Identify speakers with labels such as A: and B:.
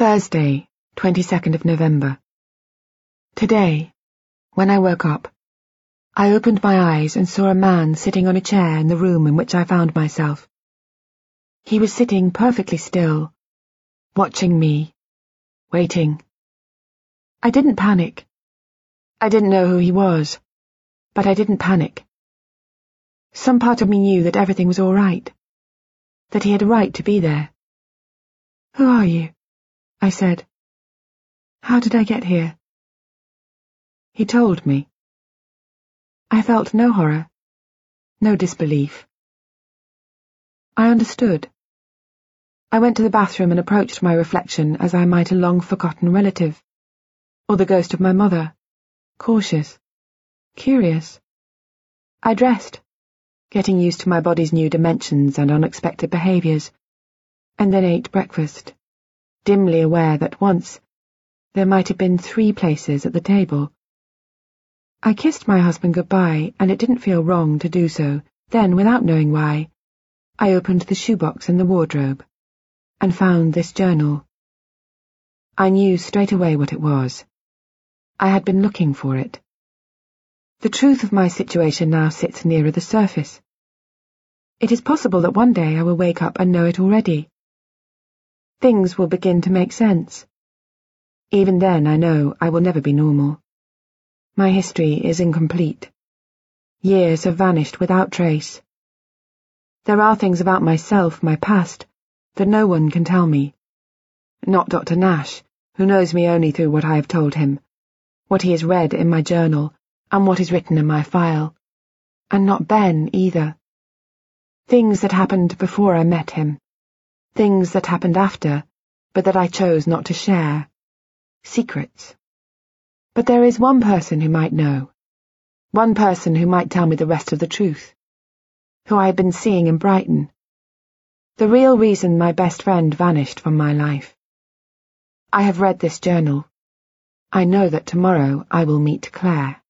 A: Thursday, 22nd of November. Today, when I woke up, I opened my eyes and saw a man sitting on a chair in the room in which I found myself. He was sitting perfectly still, watching me, waiting. I didn't panic. I didn't know who he was, but I didn't panic. Some part of me knew that everything was all right, that he had a right to be there. Who are you? I said. How did I get here? He told me. I felt no horror, no disbelief. I understood. I went to the bathroom and approached my reflection as I might a long-forgotten relative, or the ghost of my mother, cautious, curious. I dressed, getting used to my body's new dimensions and unexpected behaviours, and then ate breakfast dimly aware that once there might have been three places at the table. I kissed my husband goodbye, and it didn't feel wrong to do so. Then, without knowing why, I opened the shoebox in the wardrobe and found this journal. I knew straight away what it was. I had been looking for it. The truth of my situation now sits nearer the surface. It is possible that one day I will wake up and know it already things will begin to make sense. Even then, I know I will never be normal. My history is incomplete. Years have vanished without trace. There are things about myself, my past, that no one can tell me. Not Dr. Nash, who knows me only through what I have told him, what he has read in my journal, and what is written in my file. And not Ben, either. Things that happened before I met him. Things that happened after, but that I chose not to share. Secrets. But there is one person who might know. One person who might tell me the rest of the truth. Who I had been seeing in Brighton. The real reason my best friend vanished from my life. I have read this journal. I know that tomorrow I will meet Claire.